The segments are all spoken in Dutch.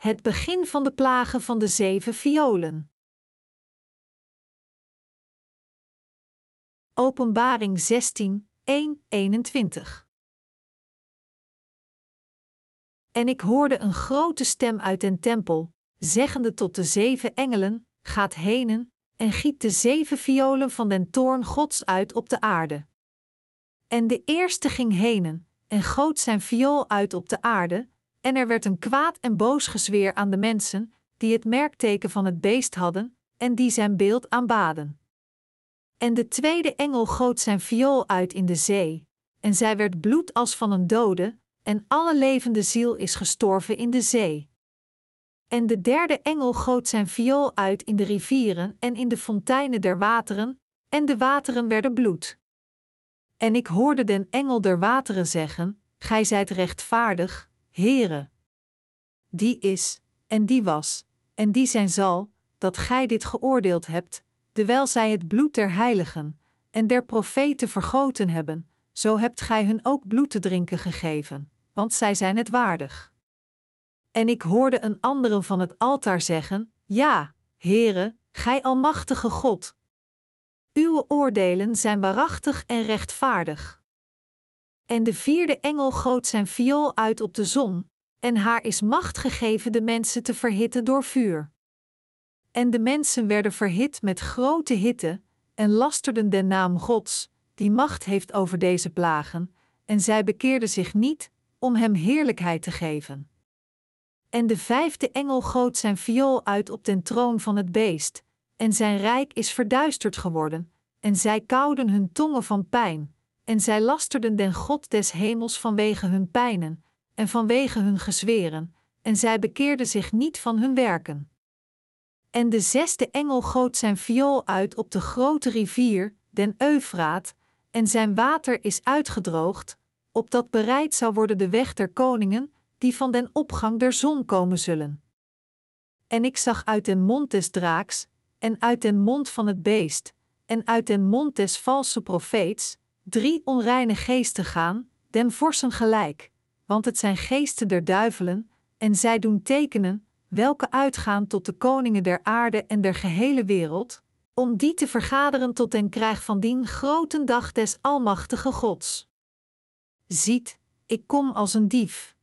het begin van de plagen van de zeven violen. Openbaring 16, 1, 21. En ik hoorde een grote stem uit den tempel, zeggende tot de zeven engelen: Gaat henen, en giet de zeven violen van den toorn Gods uit op de aarde. En de eerste ging henen, en goot zijn viool uit op de aarde, en er werd een kwaad en boos gezweer aan de mensen, die het merkteken van het beest hadden, en die zijn beeld aanbaden. En de tweede engel goot zijn viool uit in de zee, en zij werd bloed als van een dode, en alle levende ziel is gestorven in de zee. En de derde engel goot zijn viool uit in de rivieren en in de fonteinen der wateren, en de wateren werden bloed. En ik hoorde den engel der wateren zeggen: Gij zijt rechtvaardig, Heere. Die is, en die was, en die zijn zal, dat gij dit geoordeeld hebt, terwijl zij het bloed der heiligen en der profeten vergoten hebben, zo hebt gij hun ook bloed te drinken gegeven, want zij zijn het waardig. En ik hoorde een andere van het altaar zeggen: Ja, Heere, gij almachtige God. Uw oordelen zijn waarachtig en rechtvaardig. En de vierde engel goot zijn viool uit op de zon, en haar is macht gegeven de mensen te verhitten door vuur. En de mensen werden verhit met grote hitte, en lasterden den naam Gods, die macht heeft over deze plagen, en zij bekeerden zich niet, om hem heerlijkheid te geven. En de vijfde engel goot zijn viool uit op den troon van het beest, en zijn rijk is verduisterd geworden, en zij kauwden hun tongen van pijn, en zij lasterden den God des hemels vanwege hun pijnen, en vanwege hun gezweren, en zij bekeerden zich niet van hun werken. En de zesde engel goot zijn viool uit op de grote rivier, den Eufraat, en zijn water is uitgedroogd, opdat bereid zou worden de weg der koningen, die van den opgang der zon komen zullen. En ik zag uit den mond des draaks, en uit den mond van het beest, en uit den mond des valse profeets, drie onreine geesten gaan, den vorsen gelijk, want het zijn geesten der duivelen, en zij doen tekenen, welke uitgaan tot de koningen der aarde en der gehele wereld, om die te vergaderen tot den krijg van dien groten dag des Almachtige Gods. Ziet, ik kom als een dief.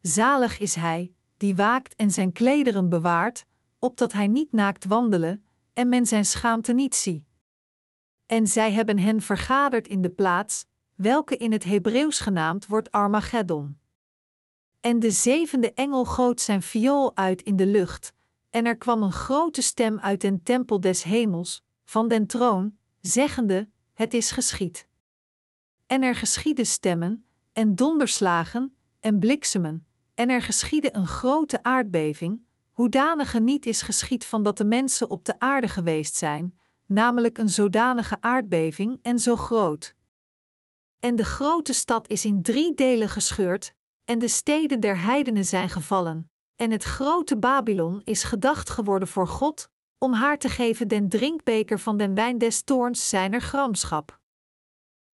Zalig is hij, die waakt en zijn klederen bewaart, opdat hij niet naakt wandelen, en men zijn schaamte niet zie. En zij hebben hen vergaderd in de plaats, welke in het Hebreeuws genaamd wordt Armageddon. En de zevende engel goot zijn viool uit in de lucht, en er kwam een grote stem uit den tempel des hemels, van den troon, zeggende: Het is geschied. En er geschieden stemmen, en donderslagen, en bliksemen, en er geschiedde een grote aardbeving, hoedanige niet is geschied van dat de mensen op de aarde geweest zijn, namelijk een zodanige aardbeving en zo groot. En de grote stad is in drie delen gescheurd, en de steden der heidenen zijn gevallen, en het grote Babylon is gedacht geworden voor God, om haar te geven den drinkbeker van den wijn des toorns zijner gramschap.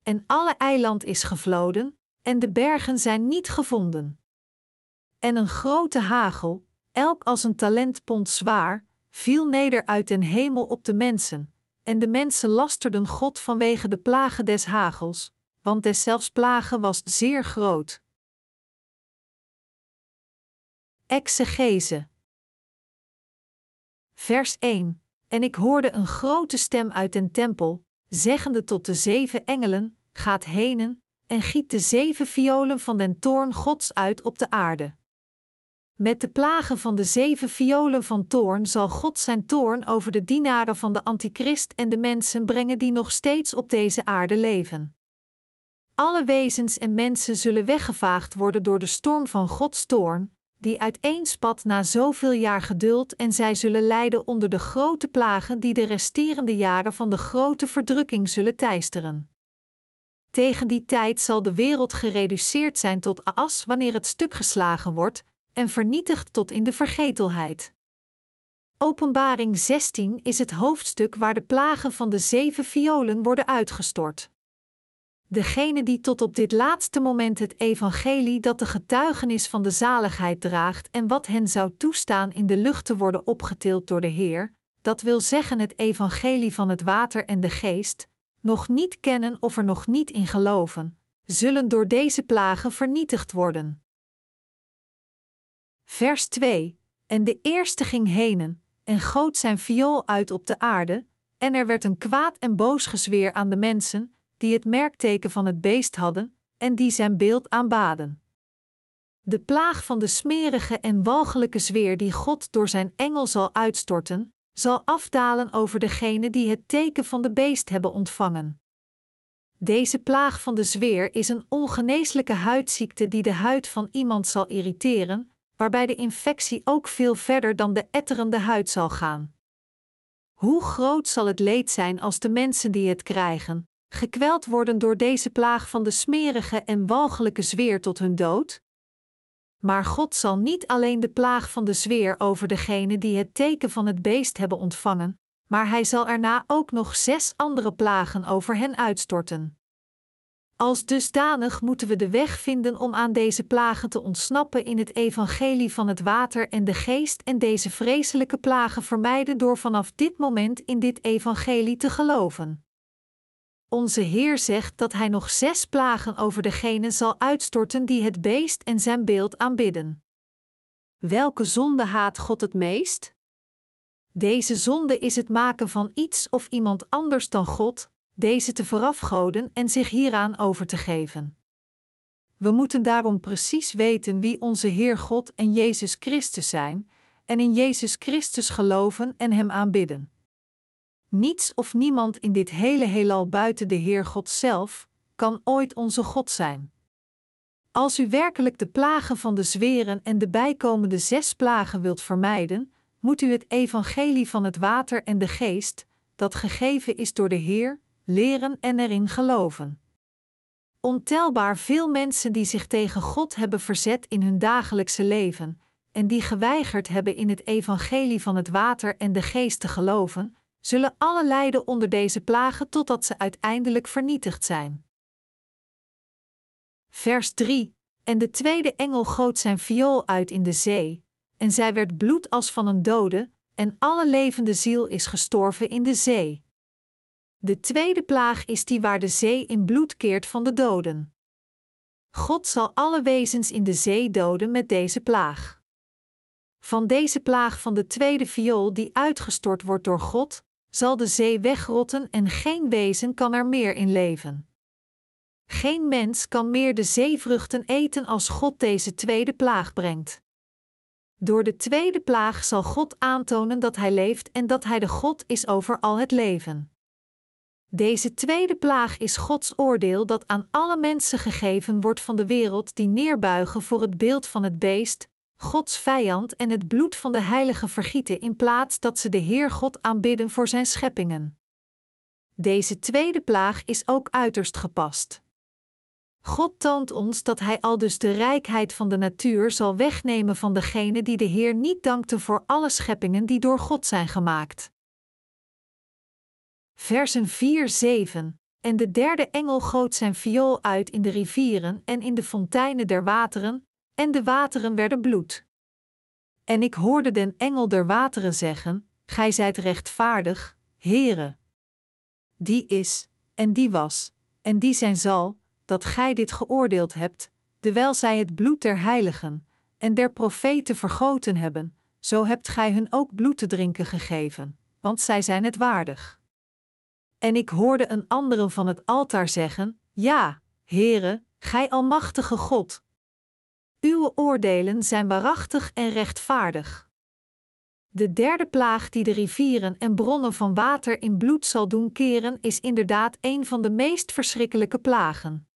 En alle eiland is gevloden, en de bergen zijn niet gevonden. En een grote hagel, elk als een talentpond zwaar, viel neder uit den hemel op de mensen, en de mensen lasterden God vanwege de plagen des hagels, want deszelfs plagen was zeer groot. Exegese. Vers 1. En ik hoorde een grote stem uit den tempel, zeggende tot de zeven engelen: Gaat henen, en giet de zeven violen van den toorn Gods uit op de aarde. Met de plagen van de zeven violen van toorn zal God zijn toorn over de dienaren van de Antichrist en de mensen brengen die nog steeds op deze aarde leven. Alle wezens en mensen zullen weggevaagd worden door de storm van Gods toorn, die uiteenspat na zoveel jaar geduld en zij zullen lijden onder de grote plagen die de resterende jaren van de grote verdrukking zullen teisteren. Tegen die tijd zal de wereld gereduceerd zijn tot as wanneer het stuk geslagen wordt, en vernietigd tot in de vergetelheid. Openbaring 16 is het hoofdstuk waar de plagen van de zeven violen worden uitgestort. Degene die tot op dit laatste moment het evangelie dat de getuigenis van de zaligheid draagt en wat hen zou toestaan in de lucht te worden opgetild door de Heer, dat wil zeggen het evangelie van het water en de geest, nog niet kennen of er nog niet in geloven, zullen door deze plagen vernietigd worden. Vers 2: En de eerste ging henen, en goot zijn viool uit op de aarde, en er werd een kwaad en boos gezweer aan de mensen, die het merkteken van het beest hadden, en die zijn beeld aanbaden. De plaag van de smerige en walgelijke zweer die God door zijn engel zal uitstorten, zal afdalen over degene die het teken van de beest hebben ontvangen. Deze plaag van de zweer is een ongeneeslijke huidziekte die de huid van iemand zal irriteren, waarbij de infectie ook veel verder dan de etterende huid zal gaan. Hoe groot zal het leed zijn als de mensen die het krijgen, gekweld worden door deze plaag van de smerige en walgelijke zweer tot hun dood? Maar God zal niet alleen de plaag van de zweer over degene die het teken van het beest hebben ontvangen, maar hij zal erna ook nog zes andere plagen over hen uitstorten. Als dusdanig moeten we de weg vinden om aan deze plagen te ontsnappen in het evangelie van het water en de geest en deze vreselijke plagen vermijden door vanaf dit moment in dit evangelie te geloven. Onze Heer zegt dat Hij nog zes plagen over degene zal uitstorten die het beest en zijn beeld aanbidden. Welke zonde haat God het meest? Deze zonde is het maken van iets of iemand anders dan God, deze te verafgoden en zich hieraan over te geven. We moeten daarom precies weten wie onze Heer God en Jezus Christus zijn, en in Jezus Christus geloven en Hem aanbidden. Niets of niemand in dit hele heelal buiten de Heer God zelf kan ooit onze God zijn. Als u werkelijk de plagen van de zweren en de bijkomende zes plagen wilt vermijden, moet u het evangelie van het water en de geest, dat gegeven is door de Heer, leren en erin geloven. Ontelbaar veel mensen die zich tegen God hebben verzet in hun dagelijkse leven en die geweigerd hebben in het evangelie van het water en de geest te geloven, zullen alle lijden onder deze plagen totdat ze uiteindelijk vernietigd zijn. Vers 3: En de tweede engel goot zijn viool uit in de zee, en zij werd bloed als van een dode, en alle levende ziel is gestorven in de zee. De tweede plaag is die waar de zee in bloed keert van de doden. God zal alle wezens in de zee doden met deze plaag. Van deze plaag van de tweede viool die uitgestort wordt door God, zal de zee wegrotten en geen wezen kan er meer in leven. Geen mens kan meer de zeevruchten eten als God deze tweede plaag brengt. Door de tweede plaag zal God aantonen dat Hij leeft en dat Hij de God is over al het leven. Deze tweede plaag is Gods oordeel dat aan alle mensen gegeven wordt van de wereld die neerbuigen voor het beeld van het beest, Gods vijand en het bloed van de heilige vergieten in plaats dat ze de Heer God aanbidden voor zijn scheppingen. Deze tweede plaag is ook uiterst gepast. God toont ons dat Hij al dus de rijkheid van de natuur zal wegnemen van degene die de Heer niet dankte voor alle scheppingen die door God zijn gemaakt. Versen 4-7 En de derde engel goot zijn viool uit in de rivieren en in de fonteinen der wateren, en de wateren werden bloed. En ik hoorde den engel der wateren zeggen: Gij zijt rechtvaardig, Heere. Die is, en die was, en die zijn zal, dat gij dit geoordeeld hebt, terwijl zij het bloed der heiligen en der profeten vergoten hebben, zo hebt gij hun ook bloed te drinken gegeven, want zij zijn het waardig. En ik hoorde een andere van het altaar zeggen: Ja, Heere, gij almachtige God, uw oordelen zijn waarachtig en rechtvaardig. De derde plaag die de rivieren en bronnen van water in bloed zal doen keren, is inderdaad een van de meest verschrikkelijke plagen.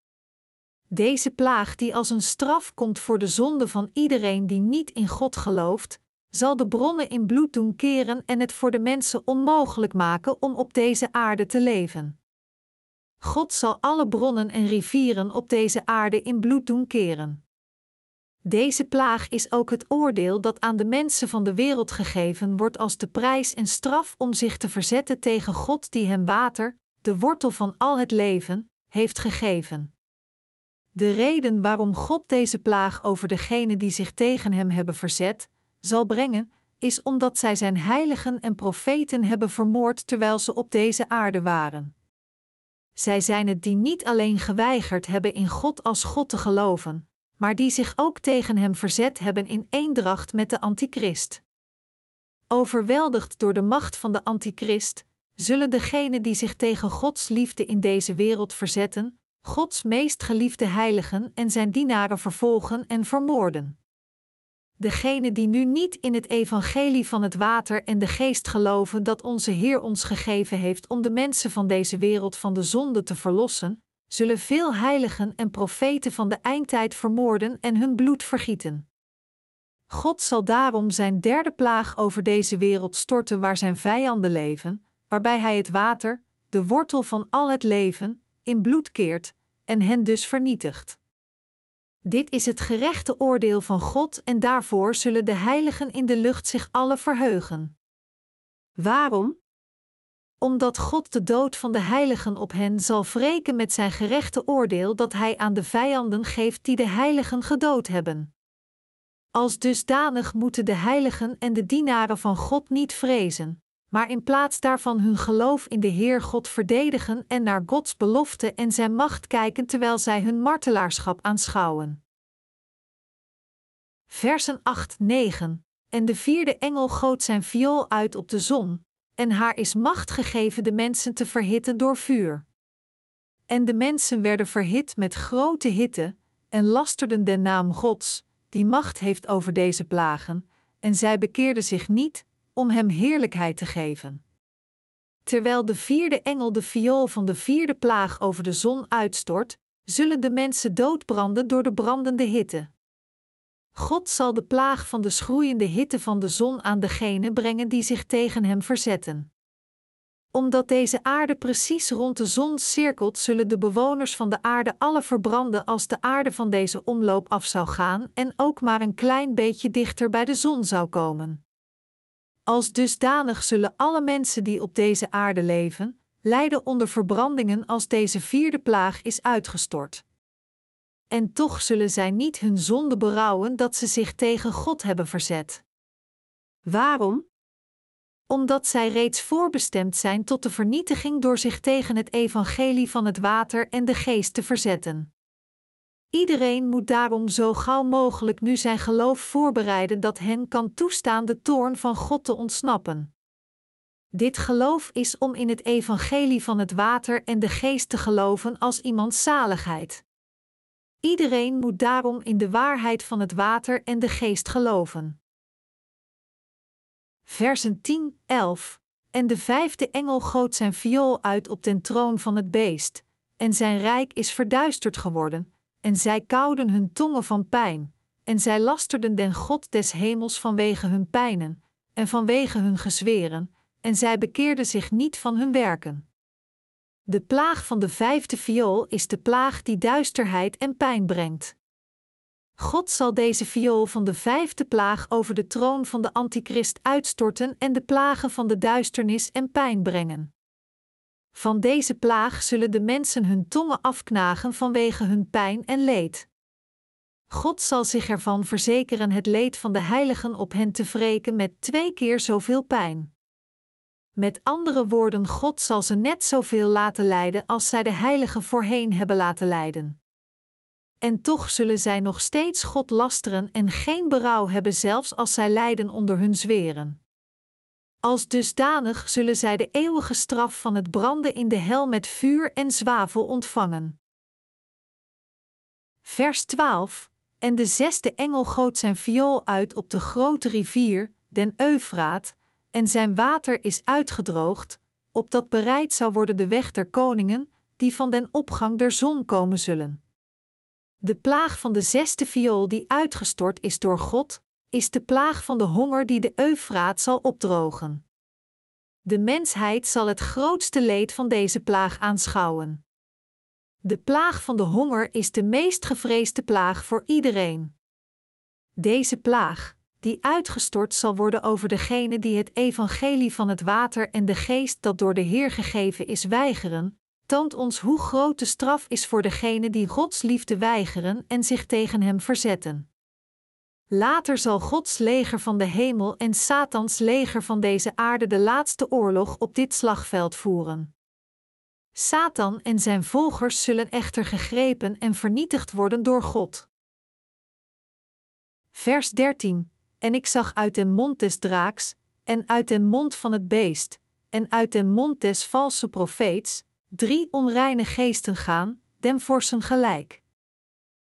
Deze plaag, die als een straf komt voor de zonde van iedereen die niet in God gelooft, zal de bronnen in bloed doen keren en het voor de mensen onmogelijk maken om op deze aarde te leven. God zal alle bronnen en rivieren op deze aarde in bloed doen keren. Deze plaag is ook het oordeel dat aan de mensen van de wereld gegeven wordt als de prijs en straf om zich te verzetten tegen God die hem water, de wortel van al het leven, heeft gegeven. De reden waarom God deze plaag over degenen die zich tegen hem hebben verzet, zal brengen, is omdat zij zijn heiligen en profeten hebben vermoord terwijl ze op deze aarde waren. Zij zijn het die niet alleen geweigerd hebben in God als God te geloven, maar die zich ook tegen hem verzet hebben in eendracht met de antichrist. Overweldigd door de macht van de antichrist, zullen degenen die zich tegen Gods liefde in deze wereld verzetten, Gods meest geliefde heiligen en zijn dienaren vervolgen en vermoorden. Degenen die nu niet in het evangelie van het water en de geest geloven dat onze Heer ons gegeven heeft om de mensen van deze wereld van de zonde te verlossen, zullen veel heiligen en profeten van de eindtijd vermoorden en hun bloed vergieten. God zal daarom zijn derde plaag over deze wereld storten waar zijn vijanden leven, waarbij hij het water, de wortel van al het leven, in bloed keert en hen dus vernietigt. Dit is het gerechte oordeel van God en daarvoor zullen de heiligen in de lucht zich alle verheugen. Waarom? Omdat God de dood van de heiligen op hen zal wreken met zijn gerechte oordeel dat hij aan de vijanden geeft die de heiligen gedood hebben. Als dusdanig moeten de heiligen en de dienaren van God niet vrezen, maar in plaats daarvan hun geloof in de Heer God verdedigen en naar Gods belofte en zijn macht kijken terwijl zij hun martelaarschap aanschouwen. Versen 8, 9 En de vierde engel goot zijn viool uit op de zon, en haar is macht gegeven de mensen te verhitten door vuur. En de mensen werden verhit met grote hitte, en lasterden de naam Gods, die macht heeft over deze plagen, en zij bekeerden zich niet, om hem heerlijkheid te geven. Terwijl de vierde engel de viool van de vierde plaag over de zon uitstort, zullen de mensen doodbranden door de brandende hitte. God zal de plaag van de schroeiende hitte van de zon aan degenen brengen die zich tegen hem verzetten. Omdat deze aarde precies rond de zon cirkelt, zullen de bewoners van de aarde alle verbranden als de aarde van deze omloop af zou gaan en ook maar een klein beetje dichter bij de zon zou komen. Als dusdanig zullen alle mensen die op deze aarde leven, lijden onder verbrandingen als deze vierde plaag is uitgestort. En toch zullen zij niet hun zonde berouwen dat ze zich tegen God hebben verzet. Waarom? Omdat zij reeds voorbestemd zijn tot de vernietiging door zich tegen het evangelie van het water en de geest te verzetten. Iedereen moet daarom zo gauw mogelijk nu zijn geloof voorbereiden dat hen kan toestaan de toorn van God te ontsnappen. Dit geloof is om in het evangelie van het water en de geest te geloven als iemands zaligheid. Iedereen moet daarom in de waarheid van het water en de geest geloven. Versen 10, 11 En de vijfde engel goot zijn viool uit op den troon van het beest, en zijn rijk is verduisterd geworden, en zij kouden hun tongen van pijn, en zij lasterden den God des hemels vanwege hun pijnen, en vanwege hun gezweren, en zij bekeerden zich niet van hun werken. De plaag van de vijfde viool is de plaag die duisterheid en pijn brengt. God zal deze viool van de vijfde plaag over de troon van de antichrist uitstorten en de plagen van de duisternis en pijn brengen. Van deze plaag zullen de mensen hun tongen afknagen vanwege hun pijn en leed. God zal zich ervan verzekeren het leed van de heiligen op hen te wreken met twee keer zoveel pijn. Met andere woorden, God zal ze net zoveel laten lijden als zij de heiligen voorheen hebben laten lijden. En toch zullen zij nog steeds God lasteren en geen berouw hebben, zelfs als zij lijden onder hun zweren. Als dusdanig zullen zij de eeuwige straf van het branden in de hel met vuur en zwavel ontvangen. Vers 12: En de zesde engel goot zijn viool uit op de grote rivier, den Eufraat, en zijn water is uitgedroogd, opdat bereid zou worden de weg der koningen, die van den opgang der zon komen zullen. De plaag van de zesde viool die uitgestort is door God, is de plaag van de honger die de Eufraat zal opdrogen. De mensheid zal het grootste leed van deze plaag aanschouwen. De plaag van de honger is de meest gevreesde plaag voor iedereen. Deze plaag, die uitgestort zal worden over degene die het evangelie van het water en de geest dat door de Heer gegeven is weigeren, toont ons hoe groot de straf is voor degenen die Gods liefde weigeren en zich tegen Hem verzetten. Later zal Gods leger van de hemel en Satans leger van deze aarde de laatste oorlog op dit slagveld voeren. Satan en zijn volgers zullen echter gegrepen en vernietigd worden door God. Vers 13: En ik zag uit den mond des draaks, en uit den mond van het beest, en uit den mond des valse profeets, drie onreine geesten gaan, den vorsen gelijk.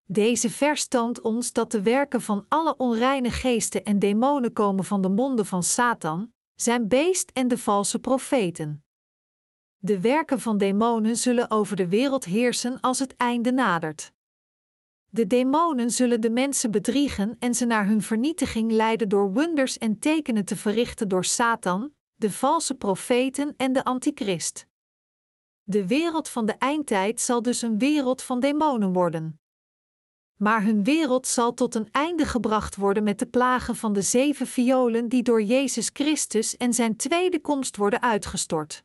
Deze vers toont ons dat de werken van alle onreine geesten en demonen komen van de monden van Satan, zijn beest en de valse profeten. De werken van demonen zullen over de wereld heersen als het einde nadert. De demonen zullen de mensen bedriegen en ze naar hun vernietiging leiden door wonders en tekenen te verrichten door Satan, de valse profeten en de antichrist. De wereld van de eindtijd zal dus een wereld van demonen worden. Maar hun wereld zal tot een einde gebracht worden met de plagen van de zeven violen die door Jezus Christus en zijn tweede komst worden uitgestort.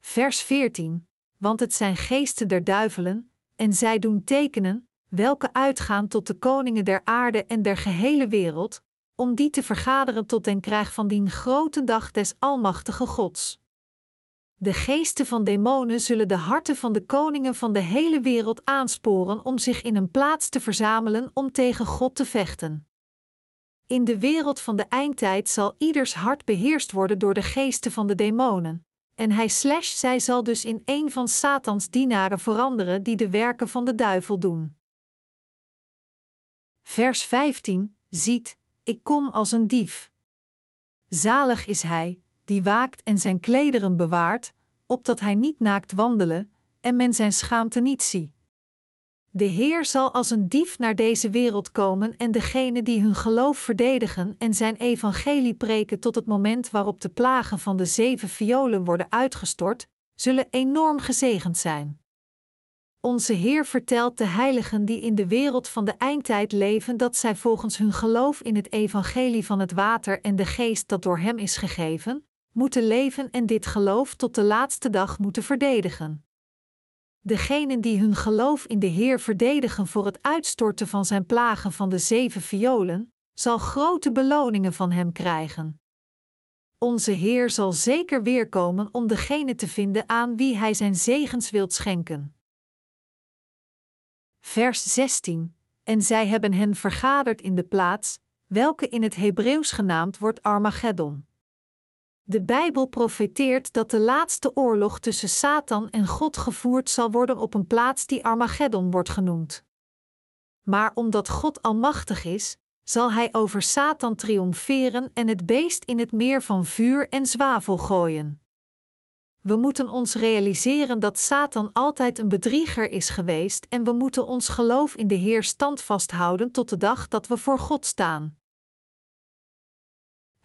Vers 14: Want het zijn geesten der duivelen, en zij doen tekenen, welke uitgaan tot de koningen der aarde en der gehele wereld, om die te vergaderen tot den krijg van dien grote dag des Almachtige Gods. De geesten van demonen zullen de harten van de koningen van de hele wereld aansporen om zich in een plaats te verzamelen om tegen God te vechten. In de wereld van de eindtijd zal ieders hart beheerst worden door de geesten van de demonen, en hij slash zij zal dus in een van Satans dienaren veranderen die de werken van de duivel doen. Vers 15: Ziet, ik kom als een dief. Zalig is hij, die waakt en zijn klederen bewaart, opdat hij niet naakt wandelen, en men zijn schaamte niet zie. De Heer zal als een dief naar deze wereld komen en degenen die hun geloof verdedigen en zijn evangelie preken tot het moment waarop de plagen van de zeven violen worden uitgestort, zullen enorm gezegend zijn. Onze Heer vertelt de heiligen die in de wereld van de eindtijd leven dat zij volgens hun geloof in het evangelie van het water en de geest dat door Hem is gegeven, moeten leven en dit geloof tot de laatste dag moeten verdedigen. Degenen die hun geloof in de Heer verdedigen voor het uitstorten van zijn plagen van de zeven violen, zal grote beloningen van Hem krijgen. Onze Heer zal zeker weerkomen om degene te vinden aan wie Hij zijn zegens wilt schenken. Vers 16: En zij hebben hen vergaderd in de plaats, welke in het Hebreeuws genaamd wordt Armageddon. De Bijbel profeteert dat de laatste oorlog tussen Satan en God gevoerd zal worden op een plaats die Armageddon wordt genoemd. Maar omdat God almachtig is, zal hij over Satan triomferen en het beest in het meer van vuur en zwavel gooien. We moeten ons realiseren dat Satan altijd een bedrieger is geweest en we moeten ons geloof in de Heer standvast houden tot de dag dat we voor God staan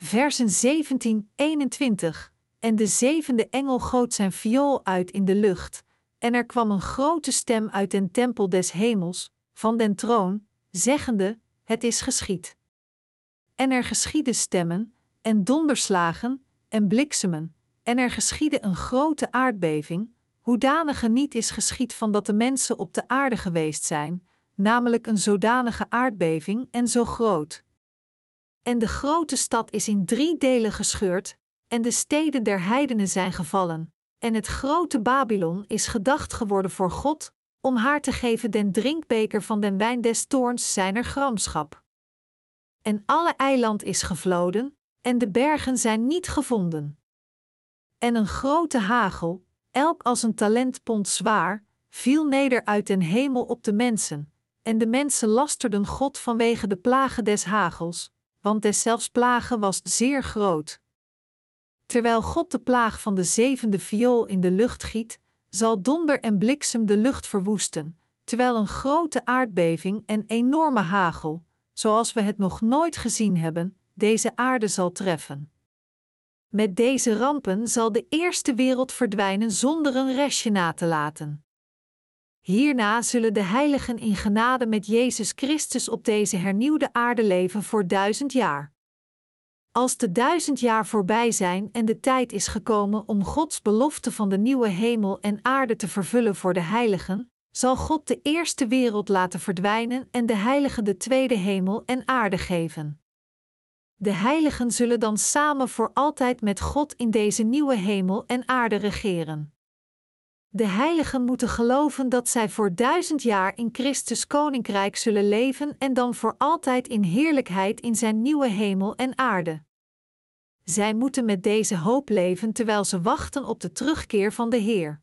versen 17, 21. En de zevende engel goot zijn viool uit in de lucht, en er kwam een grote stem uit den tempel des hemels, van den troon, zeggende: Het is geschied. En er geschieden stemmen, en donderslagen, en bliksemen, en er geschiedde een grote aardbeving, hoedanige niet is geschied van dat de mensen op de aarde geweest zijn, namelijk een zodanige aardbeving en zo groot. En de grote stad is in drie delen gescheurd, en de steden der heidenen zijn gevallen, en het grote Babylon is gedacht geworden voor God, om haar te geven den drinkbeker van den wijn des toorns zijner gramschap. En alle eiland is gevloden, en de bergen zijn niet gevonden. En een grote hagel, elk als een talentpond zwaar, viel neder uit den hemel op de mensen, en de mensen lasterden God vanwege de plagen des hagels, want deszelfs plagen was zeer groot. Terwijl God de plaag van de zevende viool in de lucht giet, zal donder en bliksem de lucht verwoesten, terwijl een grote aardbeving en enorme hagel, zoals we het nog nooit gezien hebben, deze aarde zal treffen. Met deze rampen zal de eerste wereld verdwijnen zonder een restje na te laten. Hierna zullen de heiligen in genade met Jezus Christus op deze hernieuwde aarde leven voor duizend jaar. Als de duizend jaar voorbij zijn en de tijd is gekomen om Gods belofte van de nieuwe hemel en aarde te vervullen voor de heiligen, zal God de eerste wereld laten verdwijnen en de heiligen de tweede hemel en aarde geven. De heiligen zullen dan samen voor altijd met God in deze nieuwe hemel en aarde regeren. De heiligen moeten geloven dat zij voor duizend jaar in Christus koninkrijk zullen leven en dan voor altijd in heerlijkheid in zijn nieuwe hemel en aarde. Zij moeten met deze hoop leven terwijl ze wachten op de terugkeer van de Heer.